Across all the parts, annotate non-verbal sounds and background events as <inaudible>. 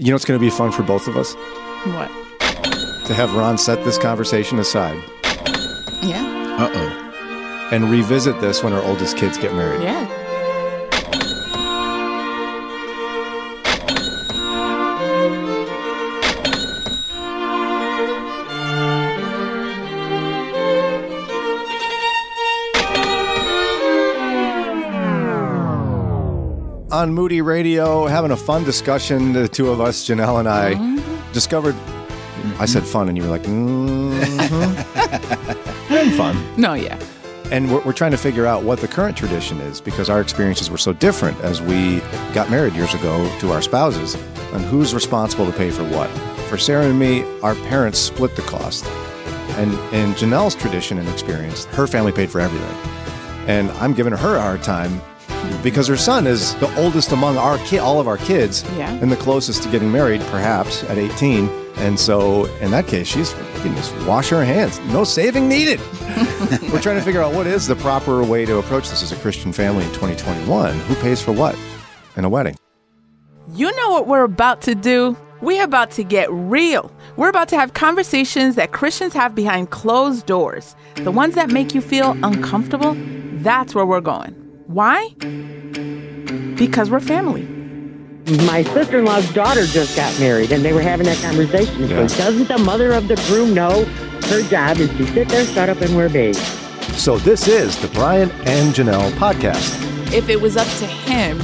You know what's going to be fun for both of us? What? To have Ron set this conversation aside Yeah. Uh oh. and revisit this when our oldest kids get married. Yeah. On Moody Radio, having a fun discussion, the two of us, Janelle and I, Mm-hmm. discovered. I said fun, and you were like, mm-hmm. fun. <laughs> No, yeah. And we're, we're trying to figure out what the current tradition is because our experiences were so different as we got married years ago to our spouses and who's responsible to pay for what. For Sarah and me, our parents split the cost. And in Janelle's tradition and experience, her family paid for everything. And I'm giving her a hard time because her son is the oldest among our ki- all of our kids Yeah. and the closest to getting married, perhaps, at 18. And so, in that case, she's you can just wash her hands. No saving needed. <laughs> We're trying to figure out what is the proper way to approach this as a Christian family in 2021. Who pays for what in a wedding? You know what we're about to do? We're about to get real. We're about to have conversations that Christians have behind closed doors. The ones that make you feel uncomfortable, that's where we're going. Why? Because we're family. My sister-in-law's daughter just got married, and they were having that conversation. Yeah. So doesn't the mother of the groom know her job is to sit there, shut up, and wear beige? So, this is the Brian and Janelle podcast. If it was up to him,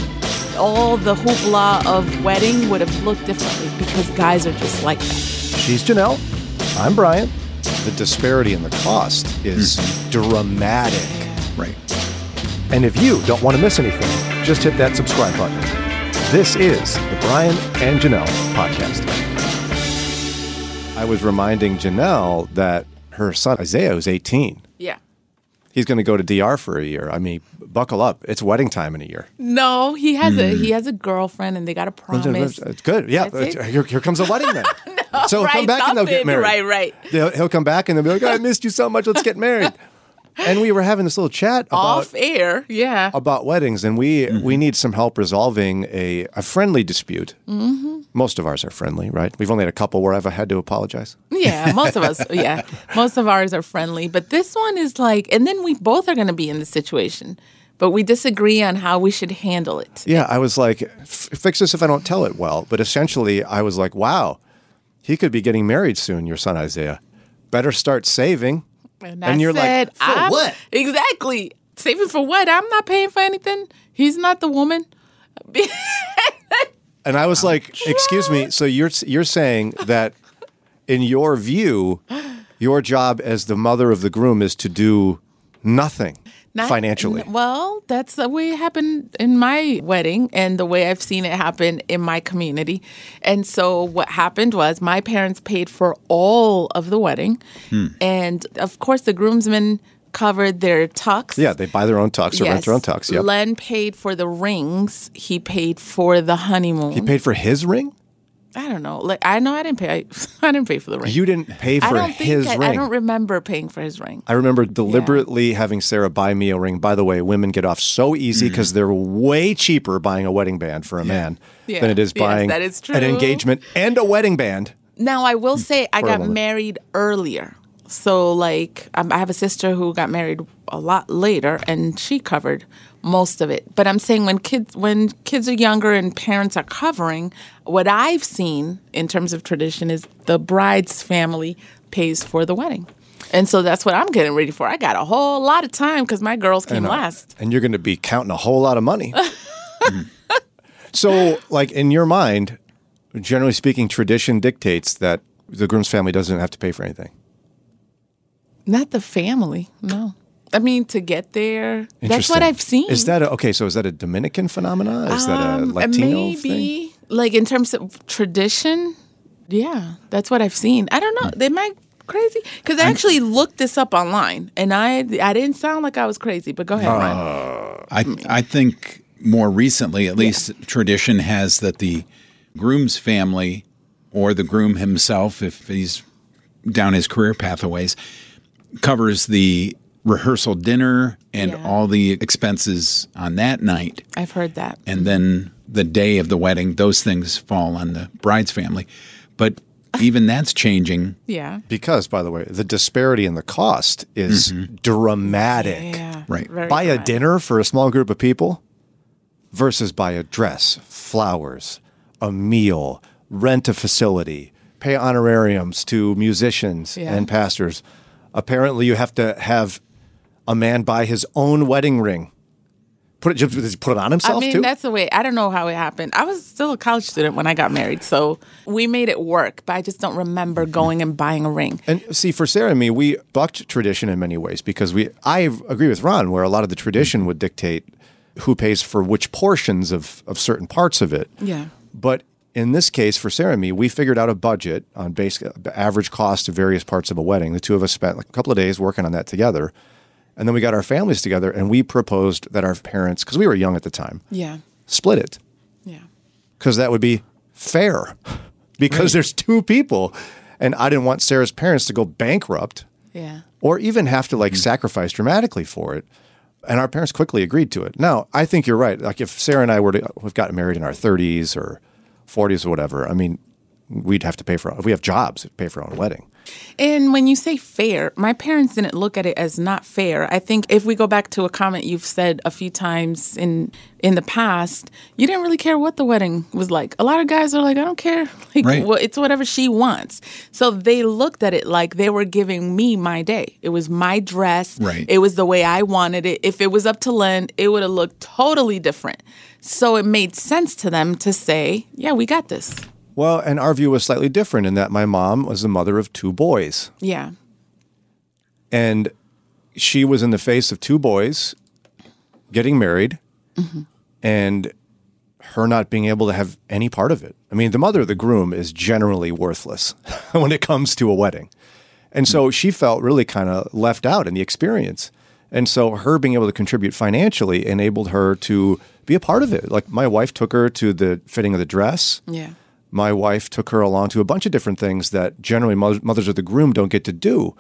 all the hoopla of wedding would have looked differently because guys are just like that. She's Janelle. I'm Brian. The disparity in the cost is mm-hmm. dramatic. Right. And if you don't want to miss anything, just hit that subscribe button. This is the Brian and Janelle podcast. I was reminding Janelle that her son Isaiah, who's 18, Yeah. he's going to go to DR for a year. I mean, buckle up. It's wedding time in a year. No, he has a he hmm. has a girlfriend and they got a promise. It's good. Yeah. It. Here, here comes the wedding then. <laughs> so he'll right, come back and they'll get married. Right, right. They'll, he'll come back and they'll be like, oh, I missed you so much. Let's get married. <laughs> and we were having this little chat about Off air. Yeah. about weddings, and we we need some help resolving a, a friendly dispute. Mm-hmm. Most of ours are friendly, right? We've only had a couple where I've had to apologize. Yeah, most of us, <laughs> yeah. Most of ours are friendly, but this one is like, and then we both are going to be in the situation, but we disagree on how we should handle it. Yeah, I was like, "F- fix this if I don't tell it well. But essentially, I was like, wow, he could be getting married soon. Your son Isaiah, better start saving. And, And I you're like, "For I'm- what?" Exactly. Saving for what? I'm not paying for anything. He's not the woman. <laughs> And I was like, excuse me. So you're you're saying that in your view, your job as the mother of the groom is to do nothing Not- financially. Well, that's the way it happened in my wedding and the way I've seen it happen in my community. And so what happened was my parents paid for all of the wedding. Hmm. And of course, the groomsmen covered their tux. yeah, they buy their own tux or rent their own tux. Yep. Len paid for the rings. He paid for the honeymoon. he paid for his ring. I don't know. Like I know I didn't pay. <laughs> I didn't pay for the ring. You didn't pay I for don't think his I, ring. I don't remember paying for his ring. I remember deliberately having Sarah buy me a ring. By the way, women get off so easy because they're way cheaper buying a wedding band for a man Yeah. than it is Yes, buying that is an engagement and a wedding band. Now I will say I got married earlier. So like um, I have a sister who got married a lot later and she covered most of it. But I'm saying when kids when kids are younger and parents are covering, what I've seen in terms of tradition is the bride's family pays for the wedding. And so that's what I'm getting ready for. I got a whole lot of time because my girls came And, uh, last. And you're going to be counting a whole lot of money. <laughs> so, like in your mind, generally speaking, tradition dictates that the groom's family doesn't have to pay for anything. Not the family, no. I mean, to get there, that's what I've seen. Is that a, okay? So, is that a Dominican phenomena? Is that a Um, Latino maybe thing? like in terms of tradition yeah that's what i've seen i don't know They might crazy because i actually looked this up online and i i didn't sound like i was crazy but go ahead Uh, Ryan. I I think more recently, at least, tradition has that the groom's family or the groom himself, if he's down his career pathways, covers the rehearsal dinner and Yeah. all the expenses on that night. i've heard that And then the day of the wedding, those things fall on the bride's family. But <laughs> even that's changing. Yeah. Because, by the way, the disparity in the cost is mm-hmm. dramatic. Yeah. Right. Very Buy a dinner for a small group of people versus buy a dress, flowers, a meal, rent a facility, pay honorariums to musicians Yeah. and pastors. Apparently, you have to have a man buy his own wedding ring. Put it, does he put it on himself I mean, too? that's the way. I don't know how it happened. I was still a college student when I got married, so we made it work. But I just don't remember mm-hmm. going and buying a ring. And see, for Sarah and me, we bucked tradition in many ways because we. I agree with Ron, where a lot of the tradition would dictate who pays for which portions of of certain parts of it. Yeah. But in this case, for Sarah and me, we figured out a budget on base average cost of various parts of a wedding. The two of us spent like a couple of days working on that together, and then we got our families together and we proposed that our parents, because we were young at the time, Yeah. split it Yeah. because that would be fair. <laughs> Because there's two people, and I didn't want Sarah's parents to go bankrupt Yeah. or even have to like mm-hmm. sacrifice dramatically for it. And our parents quickly agreed to it. Now, I think you're right. Like if Sarah and I were to have gotten married in our 30s or 40s or whatever, I mean, we'd have to pay for if we have jobs, we'd pay for our own wedding. And when you say fair, my parents didn't look at it as not fair. I think if we go back to a comment you've said a few times in in the past, you didn't really care what the wedding was like. A lot of guys are like, I don't care. <laughs> Like, Right. well, it's whatever she wants. So they looked at it like they were giving me my day. It was my dress. Right. It was the way I wanted it. If it was up to Len, it would have looked totally different. So it made sense to them to say, yeah, we got this. Well, and our view was slightly different in that my mom was the mother of two boys. Yeah. And she was in the face of two boys getting married mm-hmm. and her not being able to have any part of it. I mean, the mother of the groom is generally worthless <laughs> when it comes to a wedding. And so she felt really kind of left out in the experience. And so her being able to contribute financially enabled her to be a part of it. Like my wife took her to the fitting of the dress. Yeah. My wife took her along to a bunch of different things that generally mothers, mothers of the groom don't get to do.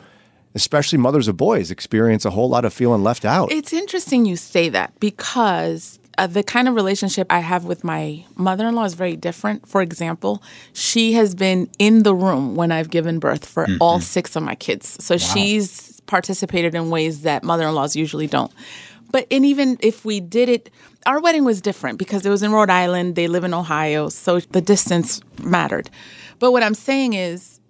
Especially mothers of boys experience a whole lot of feeling left out. It's interesting you say that because uh, the kind of relationship I have with my mother in law is very different. For example, she has been in the room when I've given birth for all six of my kids. So she's participated in ways that mother in laws usually don't. But and even if we did it, our wedding was different because it was in Rhode Island. They live in Ohio, so the distance mattered. But what I'm saying is,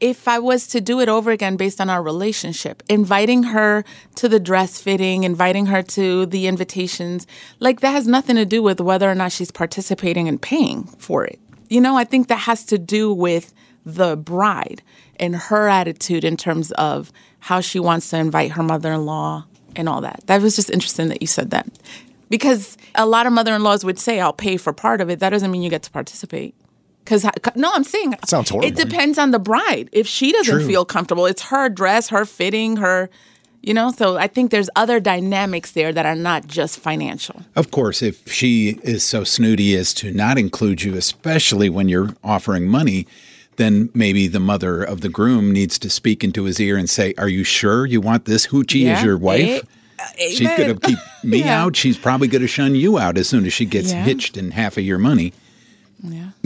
if I was to do it over again based on our relationship, inviting her to the dress fitting, inviting her to the invitations, like that has nothing to do with whether or not she's participating and paying for it. You know, I think that has to do with the bride and her attitude in terms of how she wants to invite her mother in law and all that. That was just interesting that you said that. Because a lot of mother in laws would say, I'll pay for part of it. That doesn't mean you get to participate. Because no, I'm saying sounds horrible. It depends on the bride. If she doesn't True. feel comfortable, it's her dress, her fitting, her, you know. So I think there's other dynamics there that are not just financial. Of course, if she is so snooty as to not include you, especially when you're offering money, then maybe the mother of the groom needs to speak into his ear and say, Are you sure you want this hoochie as Yeah. your wife? Eh, She's going to keep me <laughs> Yeah. out. She's probably going to shun you out as soon as she gets Yeah. hitched in half of your money. Yeah, <laughs>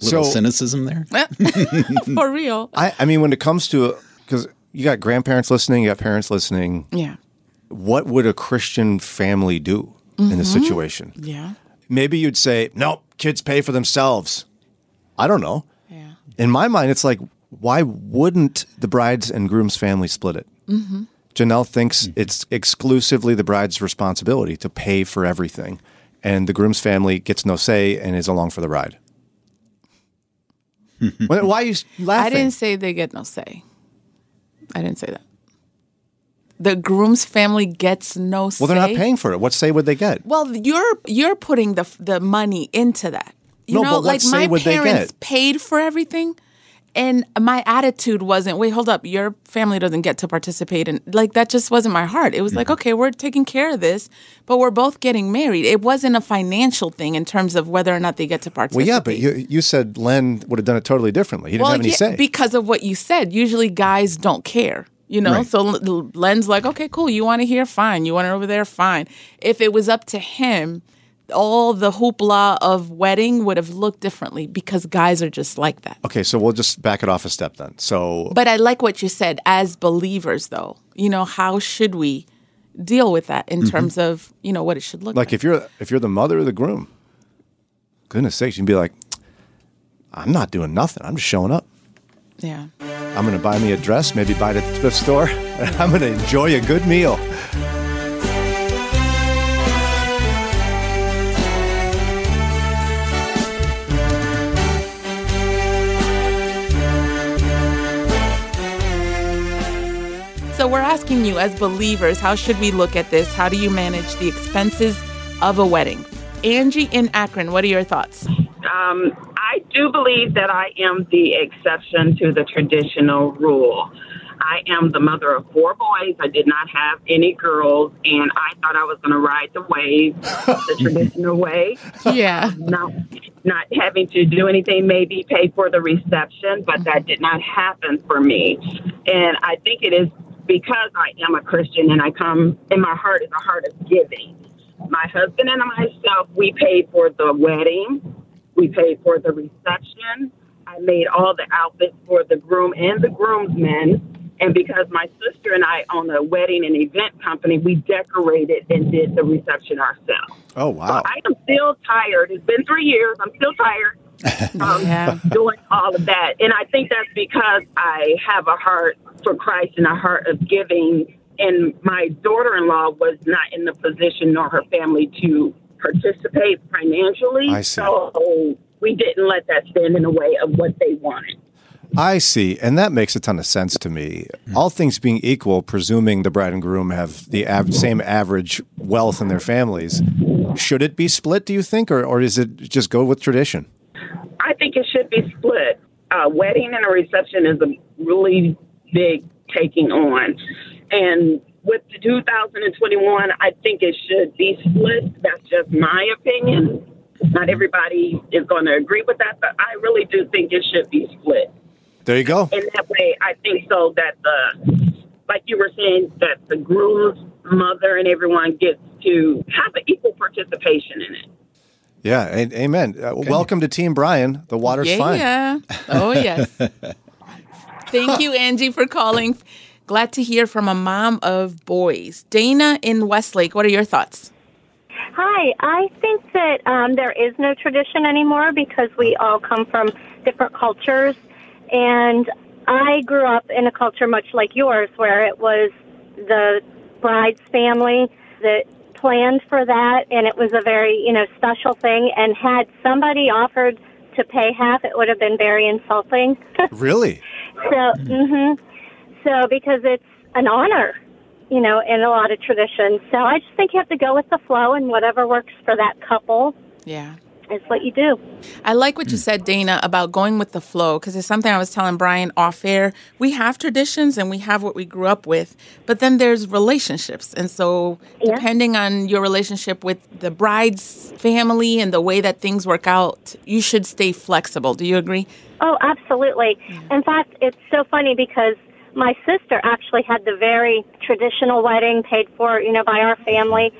Little So- cynicism there. <laughs> for real. I, I mean, when it comes to, because you got grandparents listening, you got parents listening, Yeah, what would a Christian family do in this situation? yeah, Maybe you'd say, nope, kids pay for themselves. I don't know. yeah. in my mind, it's like, why wouldn't the bride's and groom's family split it? Mm-hmm. Janelle thinks hmm. it's exclusively the bride's responsibility to pay for everything, and the groom's family gets no say and is along for the ride. <laughs> Why why are you laughing? I didn't say they get no say. I didn't say that. The groom's family gets no say. well, they're not paying for it. What say would they get? Well, you're you're putting the the money into that. You No, know, but what like say my would they parents get? paid for everything, and my attitude wasn't, "Wait, hold up, your family doesn't get to participate." And like that just wasn't my heart. It was like, Mm-hmm. okay, we're taking care of this, but we're both getting married. It wasn't a financial thing in terms of whether or not they get to participate. Well, yeah, but you, you said Len would have done it totally differently. He didn't well, have any yeah, say. because of what you said. Usually, guys don't care. You know, Right. so Len's like, okay, cool. You want to hear? Fine. You want it over there? Fine. If it was up to him, all the hoopla of wedding would have looked differently because guys are just like that. Okay, so we'll just back it off a step then. So, But I like what you said as believers, though. You know, how should we deal with that in mm-hmm. terms of, you know, what it should look like? like if you're if you're the mother of the groom, goodness sakes, you'd be like, I'm not doing nothing. I'm just showing up. yeah. I'm going to buy me a dress, maybe buy it at the thrift store, and <laughs> I'm going to enjoy a good meal. So we're asking you as believers, how should we look at this? How do you manage the expenses of a wedding? Angie in Akron, what are your thoughts? Um, I do believe that I am the exception to the traditional rule. I am the mother of four boys. I did not have any girls, and I thought I was going to ride the wave the <laughs> traditional way, Yeah. not not having to do anything, maybe pay for the reception, but that did not happen for me. And I think it is because I am a Christian and I come, and my heart is a heart of giving. My husband and myself, we paid for the wedding. We paid for the reception. I made all the outfits for the groom and the groomsmen. And because my sister and I own a wedding and event company, we decorated and did the reception ourselves. Oh wow! I am still tired. It's been three years. I'm still tired <laughs> um, Yeah. doing all of that. And I think that's because I have a heart for Christ and a heart of giving. And my daughter in law was not in the position nor her family to participate financially. I see. So we didn't let that stand in the way of what they wanted. I see, and that makes a ton of sense to me. Hmm. All things being equal, presuming the bride and groom have the av- same average wealth in their families, should it be split? Do you think, or or is it just go with tradition? I think it should be split. A wedding and a reception is a really big taking on. And with the 2021, I think it should be split. That's just my opinion. Not everybody is going to agree with that, but I really do think it should be split. There you go. In that way, I think so that the, like you were saying, that the groom's mother and everyone gets to have an equal participation in it. Yeah, amen. Uh, welcome to Team Brian. The water's yeah. fine. Oh, yes. <laughs> Thank you, Angie, for calling. Glad to hear from a mom of boys. Dana in Westlake, what are your thoughts? Hi, I think that um, there is no tradition anymore because we all come from different cultures. And I grew up in a culture much like yours where it was the bride's family that planned for that and it was a very, you know, special thing. And had somebody offered to pay half, it would have been very insulting. <laughs> Really? So, hmm so because it's an honor, you know, in a lot of traditions. So I just think you have to go with the flow, and whatever works for that couple Yeah. Is what you do. I like what you said, Dana, about going with the flow, because it's something I was telling Brian off air. We have traditions and we have what we grew up with, but then there's relationships. And so, Yeah. depending on your relationship with the bride's family and the way that things work out, you should stay flexible. Do you agree? Oh, absolutely. In fact, it's so funny because my sister actually had the very traditional wedding paid for, you know, by our family.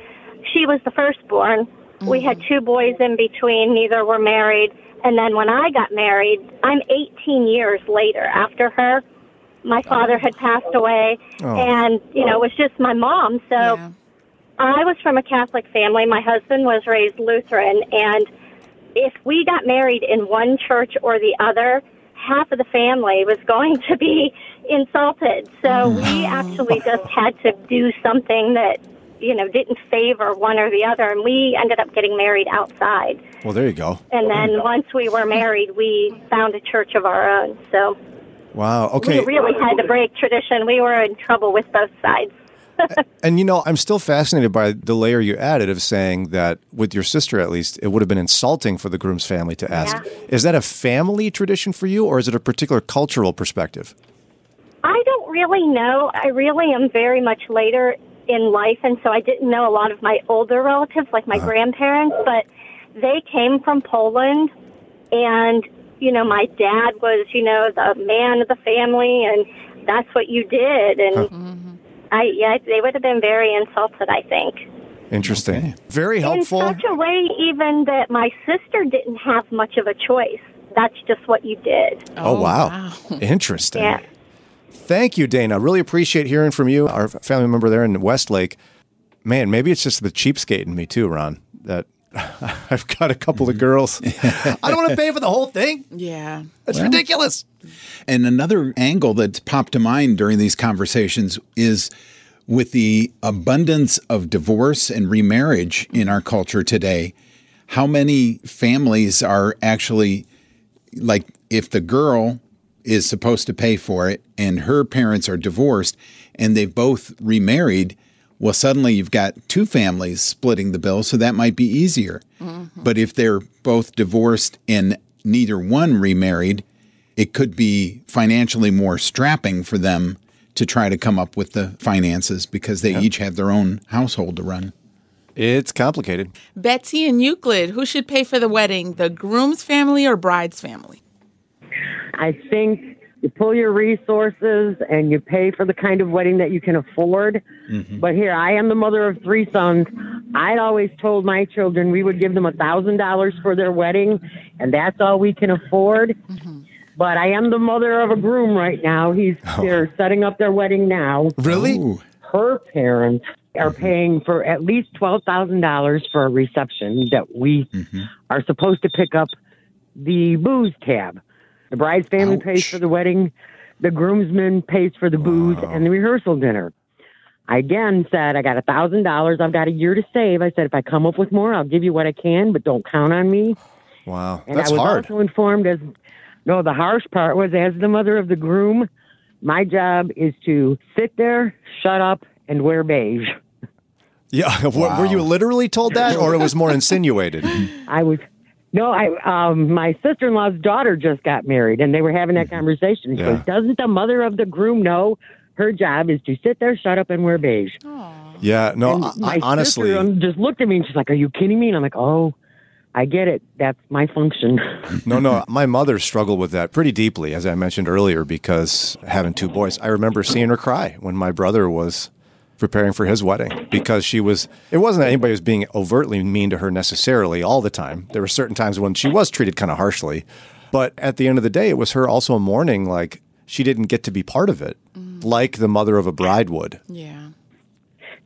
She was the firstborn. We had mm-hmm. two boys in between, neither were married. And then when I got married, I'm 18 years later after her. My oh. father had passed away, oh. and, you know, it was just my mom. So Yeah. I was from a Catholic family. My husband was raised Lutheran, and if we got married in one church or the other, half of the family was going to be <laughs> insulted. So we actually just had to do something that you know didn't favor one or the other, and we ended up getting married outside. Well, there you go. And then once we were married, we found a church of our own. So Wow. Okay. we really had to break tradition. We were in trouble with both sides. <laughs> And you know, I'm still fascinated by the layer you added of saying that with your sister, at least, it would have been insulting for the groom's family to ask. Yeah. Is that a family tradition for you, or is it a particular cultural perspective? I don't really know. I really am very much later in life, and so I didn't know a lot of my older relatives, like my uh-huh. grandparents, but they came from Poland, and you know, my dad was, you know, the man of the family, and that's what you did, and I, yeah, they would have been very insulted, I think. Interesting. Okay. Very helpful. In such a way, even that my sister didn't have much of a choice. That's just what you did. Oh, oh wow. <laughs> Interesting. Yeah. Thank you, Dana. Really appreciate hearing from you, our family member there in Westlake. Man, maybe it's just the cheapskate in me too, Ron. That <laughs> I've got a couple of girls. <laughs> I don't want to pay for the whole thing. Yeah. That's ridiculous. And another angle that's popped to mind during these conversations is with the abundance of divorce and remarriage in our culture today, how many families are actually like if the girl is supposed to pay for it and her parents are divorced and they've both remarried, well, suddenly you've got two families splitting the bill, so that might be easier. Mm-hmm. But if they're both divorced and neither one remarried, it could be financially more strapping for them to try to come up with the finances because they each have their own household to run. It's complicated. Betsy and Euclid, who should pay for the wedding, the groom's family or bride's family? I think you pull your resources and you pay for the kind of wedding that you can afford. Mm-hmm. But here, I am the mother of three sons. I'd always told my children we would give them a thousand dollars for their wedding, and that's all we can afford. Mm-hmm. But I am the mother of a groom right now. He's oh. they're setting up their wedding now. Really? Ooh. Her parents are mm-hmm. paying for at least twelve thousand dollars for a reception that we are supposed to pick up the booze tab. The bride's family pays for the wedding, the groomsman pays for the booze and the rehearsal dinner. I again said, I got a thousand dollars. I've got a year to save. I said, if I come up with more, I'll give you what I can, but don't count on me. Wow. And That's I was hard. also informed as no, the harsh part was as the mother of the groom, my job is to sit there, shut up, and wear beige. yeah. <laughs> Were- Were you literally told that or it was more insinuated? I was no, I um my sister in law's daughter just got married and they were having that conversation. She Yeah. goes, Doesn't the mother of the groom know her job is to sit there, shut up, and wear beige? Yeah. No, And I, my I, honestly. sister um, just looked at me and she's like, Are you kidding me? And I'm like, Oh, I get it. That's my function. <laughs> No, no. My mother struggled with that pretty deeply, as I mentioned earlier, because having two boys, I remember seeing her cry when my brother was preparing for his wedding because she was, it wasn't that anybody was being overtly mean to her necessarily all the time. There were certain times when she was treated kind of harshly. But at the end of the day, it was her also mourning like she didn't get to be part of it, mm. like the mother of a bride would. Yeah.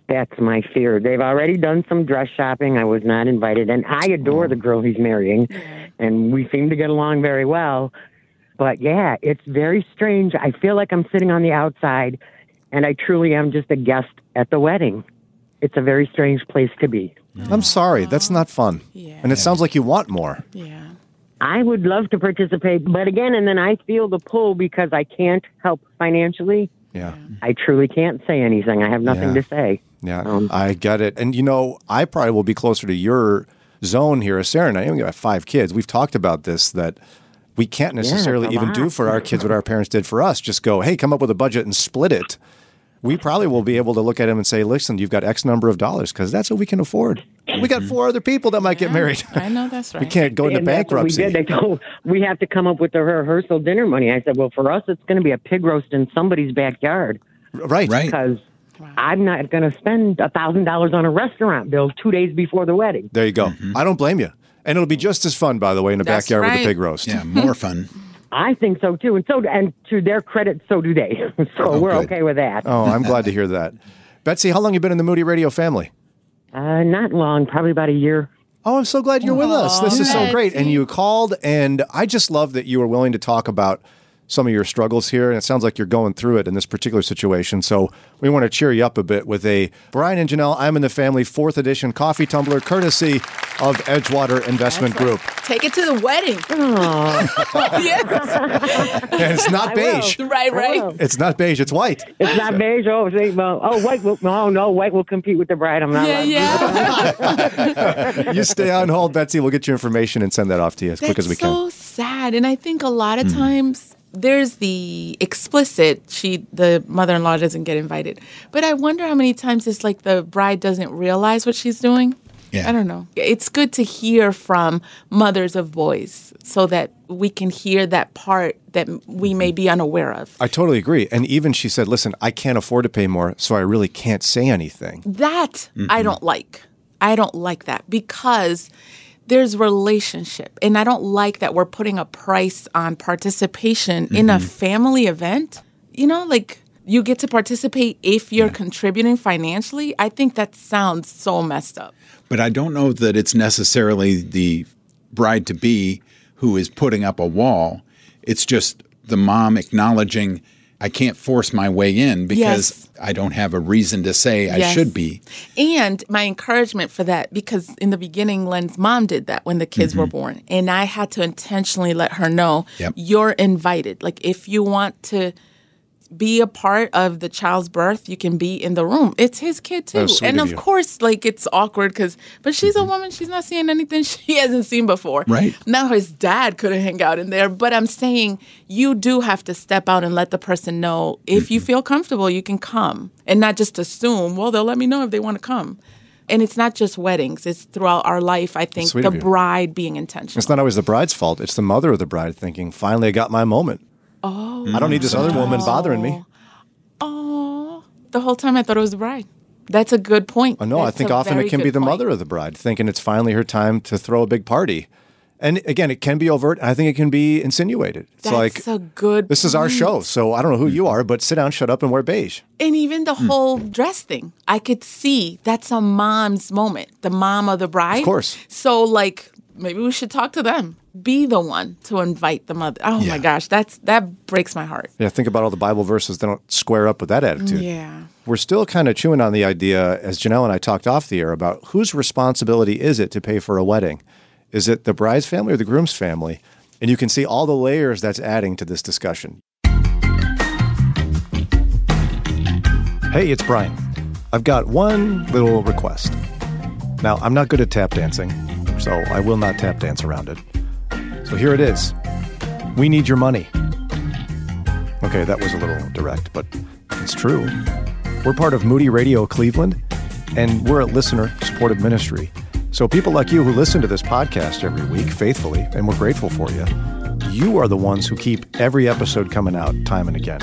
That's my fear. They've already done some dress shopping. I was not invited, and I adore mm. the girl he's marrying, and we seem to get along very well. But yeah, it's very strange. I feel like I'm sitting on the outside, and I truly am just a guest at the wedding. It's a very strange place to be. I'm sorry, that's not fun. Yeah. And it sounds like you want more. Yeah. I would love to participate, but again, and then I feel the pull because I can't help financially. Yeah. I truly can't say anything. I have nothing Yeah. to say. Yeah, Um, I get it. And you know, I probably will be closer to your zone here as Sarah and I. I only got five kids. We've talked about this that we can't necessarily a even do for our kids what our parents did for us. Just go, hey, come up with a budget and split it. We probably will be able to look at him and say, listen, you've got X number of dollars because that's what we can afford. We got mm-hmm. four other people that might get married. I know that's <laughs> right. We can't go into and bankruptcy. We did. They told we have to come up with the rehearsal dinner money. I said, well, for us, it's going to be a pig roast in somebody's backyard Right. Right. because I'm not going to spend a thousand dollars on a restaurant bill two days before the wedding. There you go. Mm-hmm. I don't blame you. And it'll be just as fun, by the way, in the That's backyard with right. a pig roast. <laughs> Yeah, more fun. I think so too, and so and to their credit, so do they. <laughs> so we're good. okay with that. Oh, I'm glad to hear that. Betsy, how long you been in the Moody Radio family? Uh, not long, probably about a year. Oh, I'm so glad you're with us. This is so great. And you called, and I just love that you were willing to talk about some of your struggles here. And it sounds like you're going through it in this particular situation. So we want to cheer you up a bit with a Brian and Janelle, I'm in the Family fourth edition coffee tumbler, courtesy of Edgewater Investment Group. Take it to the wedding. <laughs> yes. And it's not beige. Right, right. It's not beige, it's white. It's not beige. Oh, see, well, oh, white. Will, oh no, white will compete with the bride. I'm not. Yeah, allowed yeah. <laughs> You stay on hold, Betsy. We'll get your information and send that off to you as quick as we That's can. So sad. And I think a lot of hmm. times there's the explicit she the mother-in-law doesn't get invited. But I wonder how many times it's like the bride doesn't realize what she's doing. Yeah. I don't know. It's good to hear from mothers of boys so that we can hear that part that we may be unaware of. I totally agree. And even she said, listen, I can't afford to pay more, so I really can't say anything. That Mm-hmm. I don't like. I don't like that because there's relationship. And I don't like that we're putting a price on participation in a mm-hmm. family event. You know, like you get to participate if you're contributing financially. I think that sounds so messed up. But I don't know that it's necessarily the bride to be who is putting up a wall. It's just the mom acknowledging I can't force my way in because Yes. I don't have a reason to say I Yes. should be. And my encouragement for that, because in the beginning, Len's mom did that when the kids were mm-hmm. born. And I had to intentionally let her know Yep. you're invited. Like, if you want to be a part of the child's birth, you can be in the room. It's his kid too. and of course, like, it's awkward because, but she's a mm-hmm. woman. She's not seeing anything <laughs> she hasn't seen before. Right. Now his dad couldn't hang out in there. But I'm saying you do have to step out and let the person know if you mm-hmm. feel comfortable, you can come and not just assume, well, they'll let me know if they want to come. And it's not just weddings, it's throughout our life. I think Sweet the bride being intentional. It's not always the bride's fault. It's the mother of the bride thinking, finally, I got my moment. Oh. I don't need this other woman bothering me. Oh, the whole time I thought it was the bride. That's a good point. Oh, no, I think often it can be the point. mother of the bride thinking it's finally her time to throw a big party. And again, it can be overt. I think it can be insinuated. It's That's like, a good. this is our point. show. So I don't know who you are, but sit down, shut up, and wear beige. And even the Hmm. whole dress thing, I could see that's a mom's moment, the mom of the bride. Of course. So, like, maybe we should talk to them. Be the one to invite the mother. Oh Yeah. my gosh, that's that breaks my heart. Yeah, think about all the Bible verses that don't square up with that attitude. Yeah. We're still kind of chewing on the idea, as Janelle and I talked off the air, about whose responsibility is it to pay for a wedding? Is it the bride's family or the groom's family? And you can see all the layers that's adding to this discussion. Hey, it's Brian. I've got one little request. Now, I'm not good at tap dancing, so I will not tap dance around it. So here it is. We need your money. Okay, that was a little direct, but it's true. We're part of Moody Radio Cleveland, and we're a listener supported ministry. So, people like you who listen to this podcast every week faithfully, and we're grateful for you, you are the ones who keep every episode coming out time and again.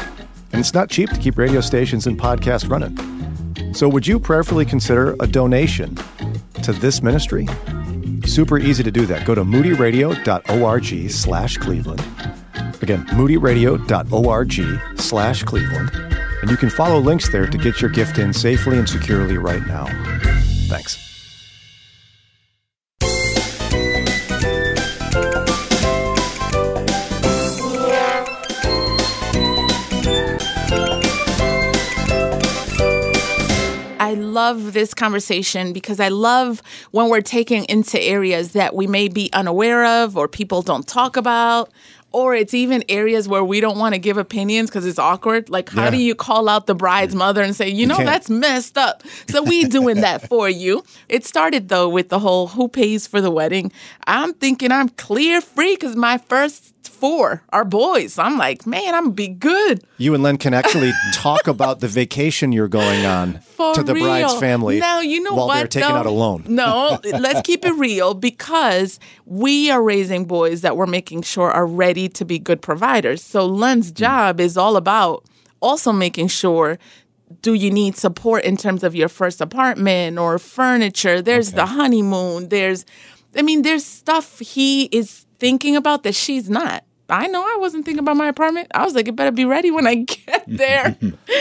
And it's not cheap to keep radio stations and podcasts running. So, would you prayerfully consider a donation to this ministry? Super easy to do that. Go to moodyradio.org slash Cleveland. Again, moodyradio.org slash Cleveland. And you can follow links there to get your gift in safely and securely right now. Thanks. Love this conversation because I love when we're taking into areas that we may be unaware of or people don't talk about. Or it's even areas where we don't want to give opinions because it's awkward. Like, how Yeah. do you call out the bride's mother and say, you know, can't. that's messed up? So we doing that <laughs> for you. It started though with the whole who pays for the wedding. I'm thinking I'm clear free because my first four are boys. I'm like, man, I'm gonna be good. You and Len can actually talk about the vacation you're going on <laughs> For to the bride's family Now you know while what? they're taking though? out a loan. No, <laughs> let's keep it real because we are raising boys that we're making sure are ready to be good providers. So Len's Hmm. job is all about also making sure. Do you need support in terms of your first apartment or furniture? There's the honeymoon. There's, I mean, there's stuff he is thinking about that she's not. I know I wasn't thinking about my apartment. I was like, it better be ready when I <laughs> get <laughs> there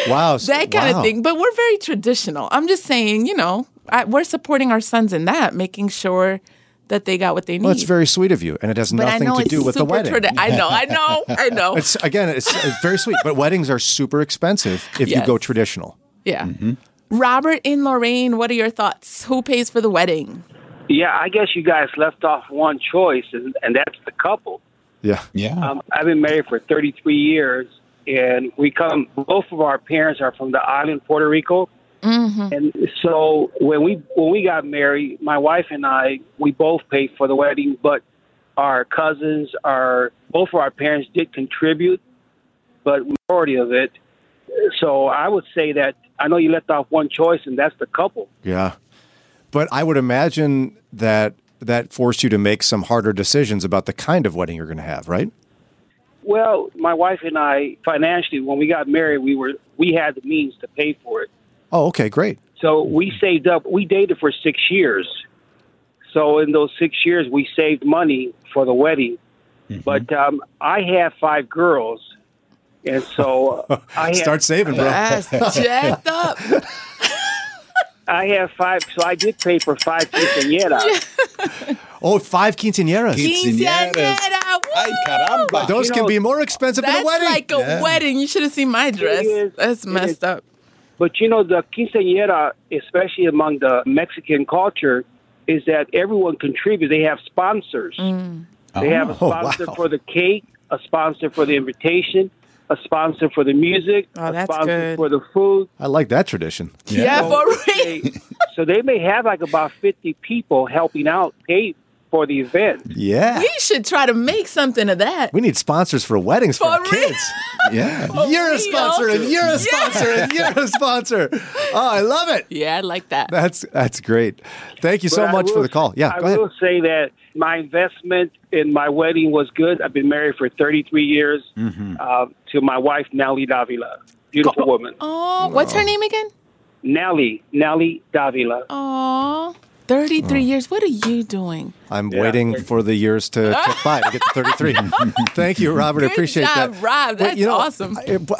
Wow. that kind wow. of thing. But we're very traditional. I'm just saying, you know, I, we're supporting our sons in that, making sure that they got what they need. Well, it's very sweet of you, and it has but nothing to do with the wedding. tradi- I know, I know, <laughs> I know. It's again, it's, it's very sweet, but weddings are super expensive if you go traditional. yeah. Mm-hmm. Robert in Lorain, what are your thoughts? Who pays for the wedding? Yeah, I guess you guys left off one choice, and, and that's the couple. Yeah. Yeah. Um, I've been married for 33 years, and we come. Both of our parents are from the island Puerto Rico, and so when we when we got married, my wife and I we both paid for the wedding, but our cousins, our both of our parents did contribute, but majority of it. So I would say that I know you left off one choice, and that's the couple. Yeah. But I would imagine that that forced you to make some harder decisions about the kind of wedding you're going to have, right? Well, my wife and I financially, when we got married, we were we had the means to pay for it. Oh, okay, great. So we saved up. We dated for six years. So in those six years, we saved money for the wedding. But um, I have five girls, and so <laughs> I have, Start saving, bro. That's <laughs> jacked up. I have five. So I did pay for five quinceañeras. <laughs> Oh, five quinceañeras. Quinceañeras. Quinceañera, Ay, woo! caramba. Those You can know, be more expensive than a wedding. That's like a Yeah. wedding. You should have seen my dress. is. That's It messed is. up. But you know, the quinceañera, especially among the Mexican culture, is that everyone contributes. They have sponsors. Mm. They have a Oh, sponsor wow. for the cake, a sponsor for the invitation, a sponsor for the music, Oh, a that's sponsor good. for the food. I like that tradition. <laughs> Yeah, So for real. they, so they may have like about 50 people helping out pay for the event. Yeah. We should try to make something of that. We need sponsors for weddings for, For our kids. <laughs> Yeah. You're a sponsor, and you're a sponsor, and you're a sponsor. Oh, I love it. Yeah, I like that. That's that's great. Thank you so But I much for the call. Yeah, I go ahead. will say that my investment in my wedding was good. I've been married for 33 years Mm-hmm. uh, to my wife, Nelly Davila. Beautiful woman. Oh, what's her name again? Nelly, Nelly Davila. Oh, 33 years. What are you doing? I'm waiting for the years to tick <laughs> by to get to 33. <laughs> Thank you, Robert. I appreciate job, that. Rob. But, That's awesome. I- it-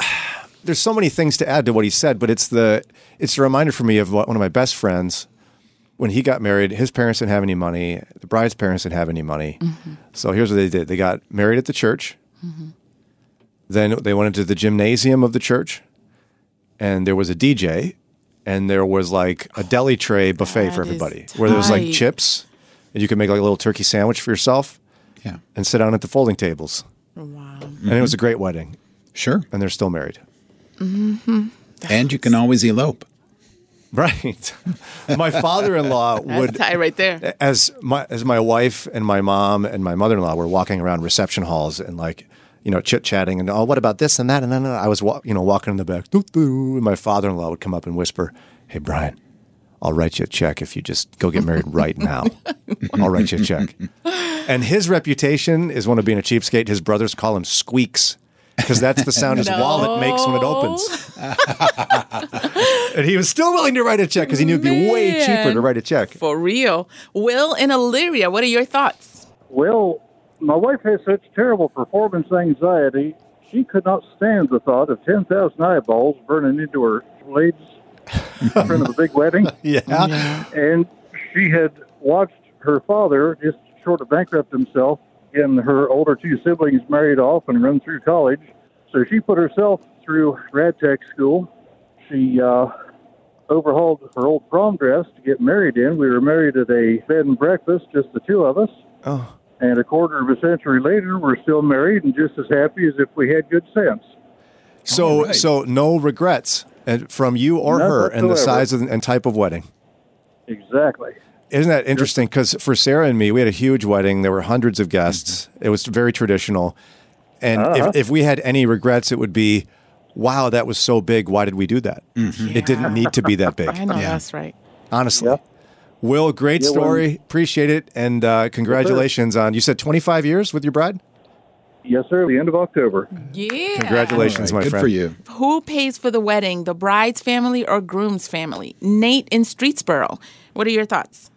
there's so many things to add to what he said, but it's the it's a reminder for me of what, one of my best friends. When he got married, his parents didn't have any money. The bride's parents didn't have any money. Mm-hmm. So here's what they did: they got married at the church. Then they went into the gymnasium of the church, and there was a DJ, and there was like a deli tray buffet That for everybody, where there was like chips, and you could make like a little turkey sandwich for yourself Yeah. and sit down at the folding tables. Wow. And it was a great wedding, Sure. and they're still married. And you can always elope. <laughs> Right. my father-in-law would tight right there. as my as my wife and my mom and my mother-in-law were walking around reception halls and like you know chit-chatting and oh what about this and that? And then I was you know walking in the back doo, doo, and my father-in-law would come up and whisper hey Brian I'll write you a check if you just go get married right now. <laughs> I'll write you a check. And his reputation is one of being a cheapskate. His brothers call him squeaks because that's the sound his wallet makes when it opens <laughs> and he was still willing to write a check because he knew it'd be way cheaper to write a check For real. Will in Elyria, what are your thoughts? Well, my wife has such terrible performance anxiety. She could not stand the thought of 10,000 eyeballs burning into her blades in front of a big <laughs> wedding. yeah. And she had watched her father just short of bankrupt himself and her older two siblings married off and run through college. So she put herself through rad tech school. She uh, overhauled her old prom dress to get married in. We were married at a bed and breakfast, just the two of us. Oh. And a quarter of a century later, we're still married and just as happy as if we had good sense. So All right. so no regrets uh, from you or None her and the size and type of wedding. Exactly. Isn't that interesting? Because for Sarah and me, we had a huge wedding. There were hundreds of guests. It was very traditional. And Uh-huh. if, if we had any regrets, it would be, wow, that was so big. Why did we do that? It didn't need to be that big, <laughs> I know Yeah. that's right. honestly. Yeah. Will, great Yeah, well- story. Appreciate it. And uh, congratulations on, you said 25 years with your bride? Yes, sir. The end of October. Yeah. Congratulations, All right, my Good friend. for you. Who pays for the wedding, the bride's family or groom's family? Nate in Streetsboro. What are your thoughts?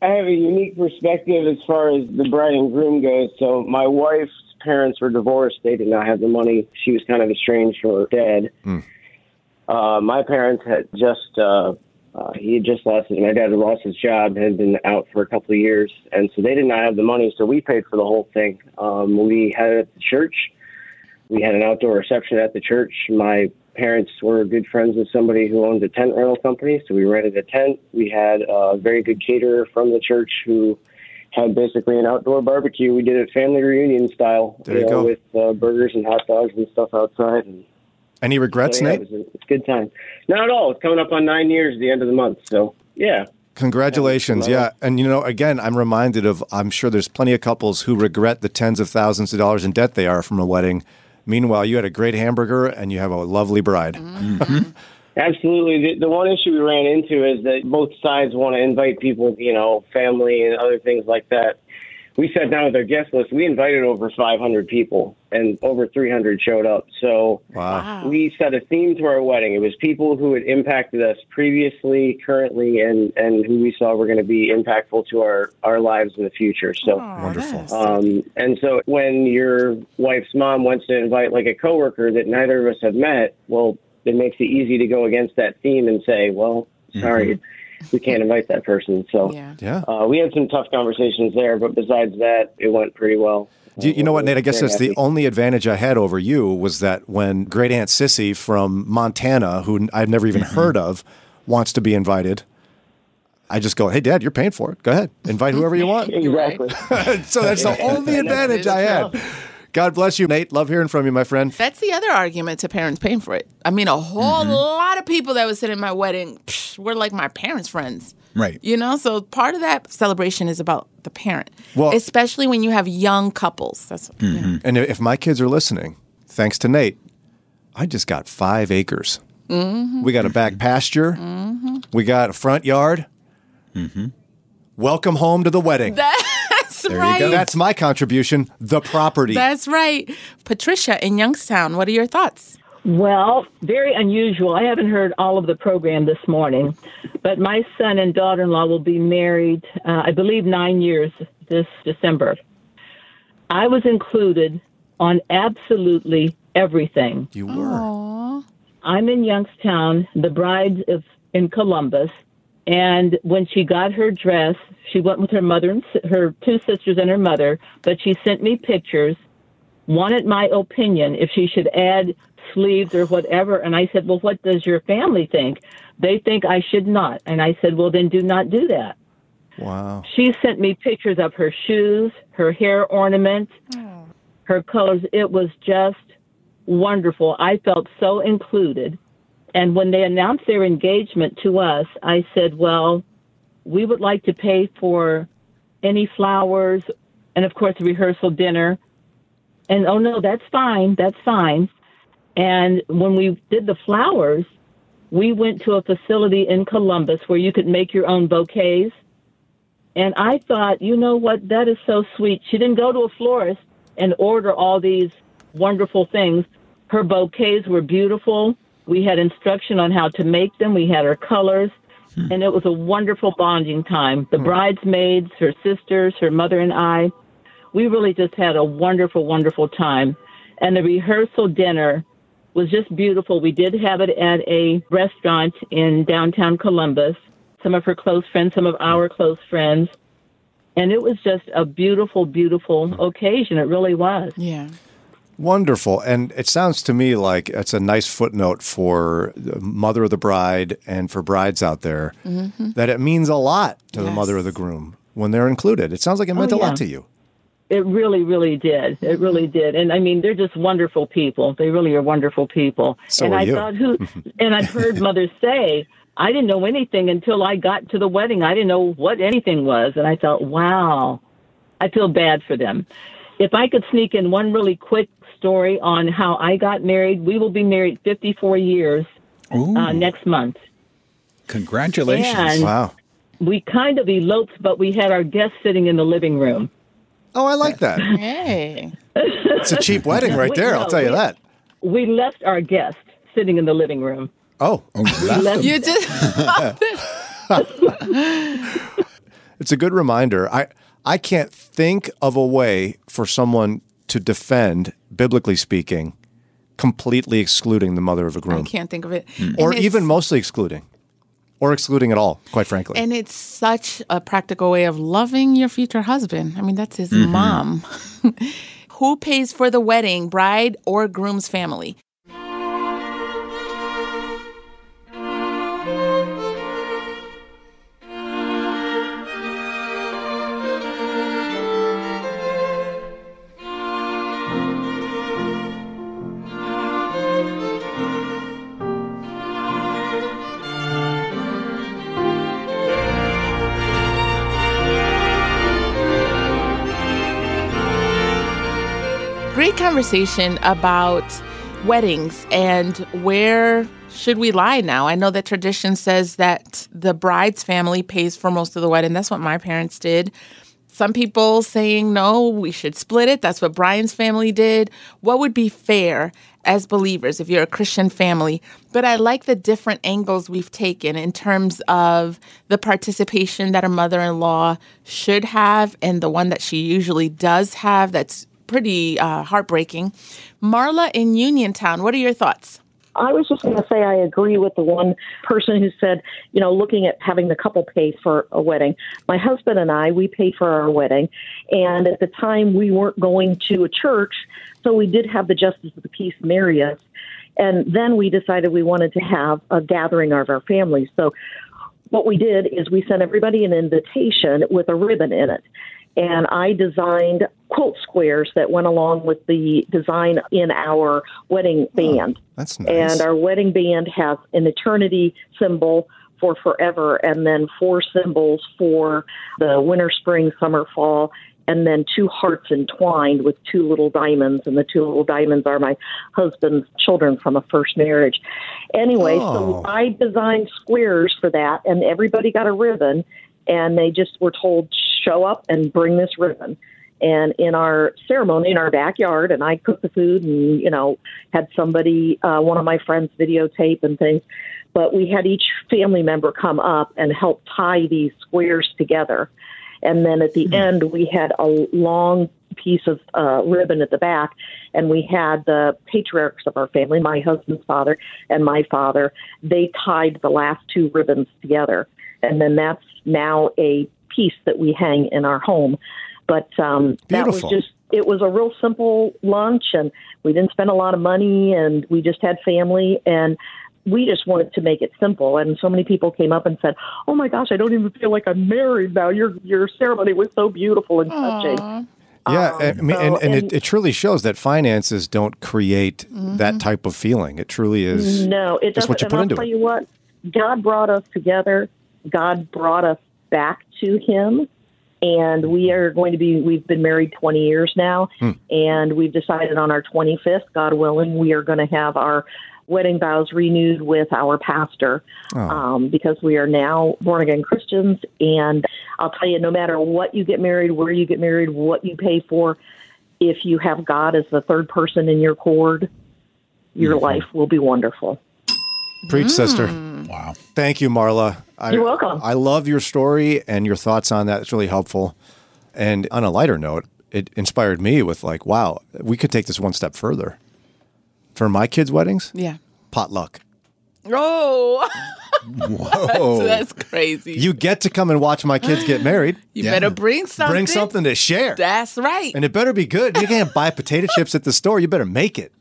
I have a unique perspective as far as the bride and groom goes. So my wife's parents were divorced; they did not have the money. She was kind of estranged from her dad. Uh, my parents had just uh, uh, he had just lost his. My dad had lost his job, had been out for a couple of years, and so they did not have the money. So we paid for the whole thing. Um, we had it at the church. We had an outdoor reception at the church. My parents were good friends with somebody who owned a tent rental company, so we rented a tent. We had a very good caterer from the church who had basically an outdoor barbecue. We did it family reunion style, There you know, go. with uh, burgers and hot dogs and stuff outside. And Any regrets, so, yeah, Nate? it was a, it's a good time. Not at all. It's coming up on nine years at the end of the month, so yeah. Congratulations. Yeah. And, you know, again, I'm reminded of, I'm sure there's plenty of couples who regret the tens of thousands of dollars in debt they are from a wedding. Meanwhile, you had a great hamburger and you have a lovely bride. Mm-hmm. Absolutely. The, the one issue we ran into is that both sides want to invite people, you know, family and other things like that. We sat down with our guest list. We invited over 500 people, and over 300 showed up. So Wow. we set a theme to our wedding. It was people who had impacted us previously, currently, and, and who we saw were going to be impactful to our, our lives in the future. So, Wonderful. um, and so when your wife's mom wants to invite like a coworker that neither of us have met, well, it makes it easy to go against that theme and say, well, sorry, we can't invite that person. So Yeah. Yeah. uh, we had some tough conversations there, but besides that, it went pretty well. Do you, you know what, Nate? I guess Very that's the only advantage I had over you was that when Great Aunt Sissy from Montana, who I've never even mm-hmm. heard of, wants to be invited, I just go, "Hey, Dad, you're paying for it. Go ahead, invite whoever you want." <laughs> Exactly. <laughs> so that's the <laughs> only advantage I had. God bless you, Nate. Love hearing from you, my friend. That's the other argument to parents paying for it. I mean, a whole mm-hmm. lot of people that was sitting at my wedding psh, were like my parents' friends. Right. You know, so part of that celebration is about the parent, Well- especially when you have young couples. That's you mm-hmm. know. And if my kids are listening, thanks to Nate, I just got five acres. Mm-hmm. We got a back pasture. Mm-hmm. We got a front yard. Welcome home to the wedding. that's you right. go. That's my contribution, the property. That's right. Patricia in Youngstown, what are your thoughts? Well, very unusual. I haven't heard all of the program this morning, but my son and daughter in law will be married, uh, I believe, nine years this December. I was included on absolutely everything. you were. Aw. I'm in Youngstown. The bride is in Columbus. And when she got her dress, she went with her mother and her two sisters and her mother, but she sent me pictures, wanted my opinion if she should add sleeves or whatever. And I said, Well, what does your family think? They think I should not. And I said, Well, then do not do that. Wow. She sent me pictures of her shoes, her hair ornament, oh. her colors. It was just wonderful. I felt so included. And when they announced their engagement to us, I said, Well, we would like to pay for any flowers and, of course, a rehearsal dinner. And oh, no, that's fine. That's fine. And when we did the flowers, we went to a facility in Columbus where you could make your own bouquets. And I thought, you know what? That is so sweet. She didn't go to a florist and order all these wonderful things. Her bouquets were beautiful. We had instruction on how to make them. We had her colors. Hmm. And it was a wonderful bonding time. The hmm. bridesmaids, her sisters, her mother, and I, we really just had a wonderful, wonderful time. And the rehearsal dinner was just beautiful. We did have it at a restaurant in downtown Columbus. Some of her close friends, some of our close friends. And it was just a beautiful, beautiful occasion. It really was. Yeah. Wonderful. And it sounds to me like it's a nice footnote for the mother of the bride and for brides out there mm-hmm. that it means a lot to the mother of the groom when they're included. It sounds like it meant oh, a yeah. lot to you. It really, really did. It really did. And I mean, they're just wonderful people. They really are wonderful people. So and I you. thought who <laughs> and I've heard mothers say, I didn't know anything until I got to the wedding. I didn't know what anything was. And I thought, wow, I feel bad for them. If I could sneak in one really quick story on how I got married, we will be married 54 years uh, next month. congratulations. And- Wow. We kind of eloped, but we had our guests sitting in the living room. Oh, I like that. Hey. It's a cheap wedding right there. I'll tell you we- that. We left our guest sitting in the living room. Oh, Oh, left left- You just <laughs> it's a good reminder. I I can't think of a way for someone to defend, biblically speaking, completely excluding the mother of a I groom, I can't think of it. or And it's- even mostly excluding, or excluding at all. Quite frankly, And it's such a practical way of loving your future husband. I mean, that's his mm-hmm. mom. <laughs> Who pays for the wedding, bride or groom's family? Conversation about weddings and where should we lie now? I know that tradition says that the bride's family pays for most of the wedding. That's what my parents did. Some people saying no, we should split it. That's what Brian's family did. What would be fair as believers if you're a Christian family? But I like the different angles we've taken in terms of the participation that a mother in law should have and the one that she usually does have that's pretty uh, heartbreaking. Marla in Uniontown, what are your thoughts? I was just going to say I agree with the one person who said, you know, looking at having the couple pay for a wedding. My husband and I, we paid for our wedding, and at the time we weren't going to a church, so we did have the Justice of the Peace marry us. And then we decided we wanted to have a gathering of our families. So what we did is we sent everybody an invitation with a ribbon in it and I designed quilt squares that went along with the design in our wedding oh, band. Oh, that's nice. And our wedding band has an eternity symbol for forever, and then four symbols for the winter, spring, summer, fall, and then two hearts entwined with two little diamonds, and the two little diamonds are my husband's children from a first marriage. Anyway, Oh. so I designed squares for that, and everybody got a ribbon, and they just were told show up and bring this ribbon. And in our ceremony in our backyard, and I cooked the food, and you know had somebody, uh, one of my friends, videotape and things. But we had each family member come up and help tie these squares together. And then at the end, we had a long piece of uh, ribbon at the back, and we had the patriarchs of our family, my husband's father and my father. They tied the last two ribbons together, and then that's now a piece that we hang in our home. But um, that was just it was a real simple lunch, and we didn't spend a lot of money, and we just had family and. We just wanted to make it simple, and so many people came up and said, "Oh my gosh, I don't even feel like I'm married now. Your your ceremony was so beautiful and touching." Yeah, I mean, and, so- and, it, and- it truly shows that finances don't create that type of feeling. It truly is No, it doesn't. what you and put I'll into tell it. you what, God brought us together. God brought us back to Him, and we are going to be. We've been married twenty years now, Hmm. and we've decided on our twenty fifth, God willing, we are going to have our wedding vows renewed with our pastor Oh. um, because we are now born again Christians. And I'll tell you, no matter what you get married, where you get married, what you pay for, if you have God as the third person in your cord, your Mm-hmm. life will be wonderful. Preach, sister. Mm. Wow. Thank you, Marla. I, You're welcome. I love your story and your thoughts on that. It's really helpful. And on a lighter note, it inspired me with like, wow, we could take this one step further. For my kids' weddings, Yeah. potluck. Oh, <laughs> Whoa. that's crazy. You get to come and watch my kids get married. <gasps> You Yeah. better bring something. Bring something to share. That's right. And it better be good. You can't buy potato <laughs> chips at the store. You better make it.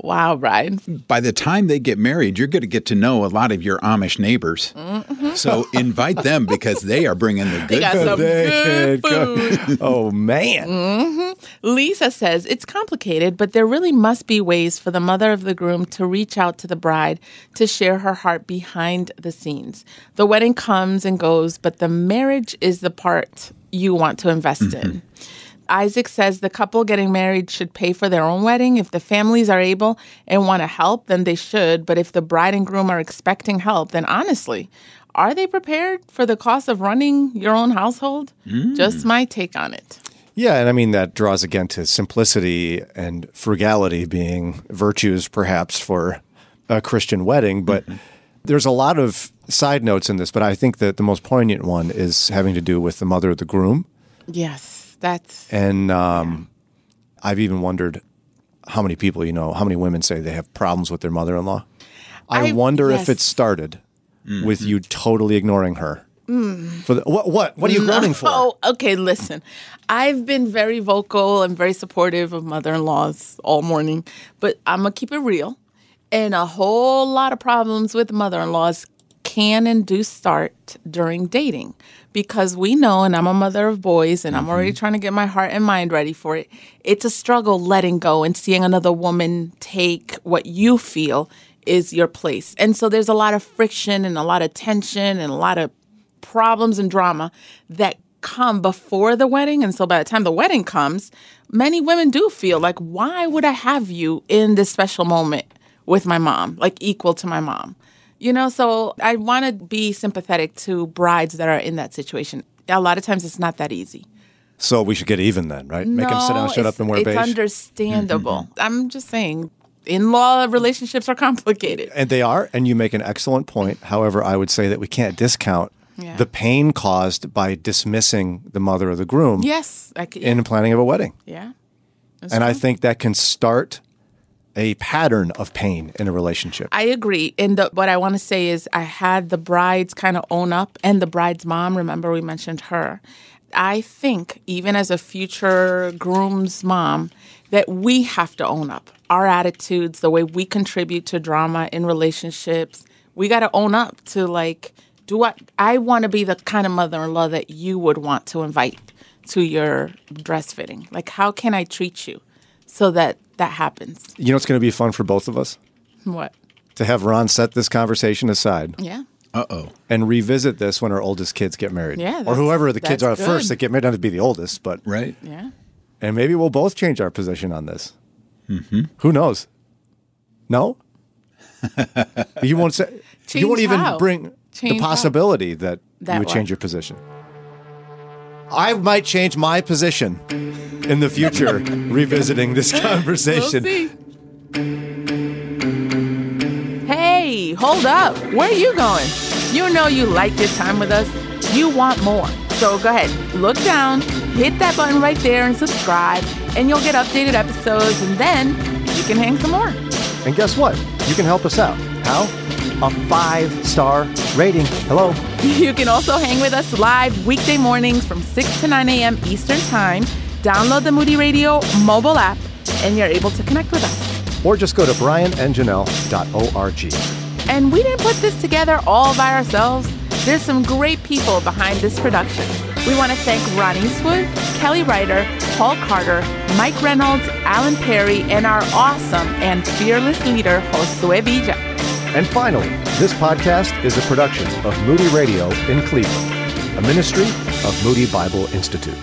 Wow, Brian. By the time they get married, you're going to get to know a lot of your Amish neighbors. Mm-hmm. So invite them because they are bringing the <laughs> good got food. some They good food. go. Oh, man. Mm-hmm. Lisa says it's complicated, but there really must be ways for the mother of the groom to reach out to the bride to share her heart behind the scenes. The wedding comes and goes, but the marriage is the part you want to invest mm-hmm. in. Isaac says the couple getting married should pay for their own wedding. If the families are able and want to help, then they should. But if the bride and groom are expecting help, then honestly, are they prepared for the cost of running your own household? Hmm. Just my take on it. Yeah, and I mean that draws again to simplicity and frugality being virtues perhaps for a Christian wedding, but mm-hmm. there's a lot of side notes in this, but I think that the most poignant one is having to do with the mother of the groom. Yes, that's And um, I've even wondered how many people, you know, how many women say they have problems with their mother-in-law. I, I- wonder if it started with you totally ignoring her. For the, what? What? What are you groaning for? Oh, <laughs> okay. Listen, I've been very vocal and very supportive of mother-in-laws all morning, but I'm gonna keep it real. And a whole lot of problems with mother-in-laws can and do start during dating because we know, and I'm a mother of boys, and I'm mm-hmm. already trying to get my heart and mind ready for it. It's a struggle letting go and seeing another woman take what you feel is your place. And so there's a lot of friction and a lot of tension and a lot of problems and drama that come before the wedding. And so by the time the wedding comes, many women do feel like, why would I have you in this special moment with my mom, like equal to my mom? You know, so I want to be sympathetic to brides that are in that situation. A lot of times it's not that easy. So we should get even then, right? Make them sit down, shut up, and wear It's beige. It's understandable. Mm-hmm. I'm just saying, in-law relationships are complicated. and they are, and you make an excellent point. However, I would say that we can't discount Yeah. the pain caused by dismissing the mother of the groom Yes, in planning of a wedding. yeah. and I think that can start a pattern of pain in a relationship. I agree. And the, what I want to say is, I had the brides kind of own up, and the bride's mom. Remember, we mentioned her. I think, even as a future groom's mom, that we have to own up our attitudes, the way we contribute to drama in relationships. We got to own up to like, do what I want to be the kind of mother-in-law that you would want to invite to your dress fitting. Like, how can I treat you so that that happens? You know, it's going to be fun for both of us What? to have Ron set this conversation aside Yeah. Uh oh. and revisit this when our oldest kids get married. Yeah, or whoever the kids are that's first that get married. Not to be the oldest, but Right. Yeah. and maybe we'll both change our position on this. Mm-hmm. Who knows? No, <laughs> you won't say. Change you won't even how? bring Change the how? possibility that, That you would what? change your position. I might change my position in the future, <laughs> revisiting this conversation. We'll. Hey, hold up. Where are you going? You know you like your time with us. You want more. So go ahead, look down, hit that button right there and subscribe, and you'll get updated episodes, and then you can hang some more. And guess what? You can help us out. How? A five star rating. Hello. <laughs> You can also hang with us live weekday mornings from 6 to 9 a.m. Eastern Time. Download the Moody Radio mobile app, and you're able to connect with us. Or just go to brianandjanelle.org. And we didn't put this together all by ourselves. There's some great people behind this production. We want to thank Ron Eastwood, Kelly Ryder, Paul Carter, Mike Reynolds, Alan Perry, and our awesome and fearless leader, Josue Villa. And finally, this podcast is a production of Moody Radio in Cleveland, a ministry of Moody Bible Institute.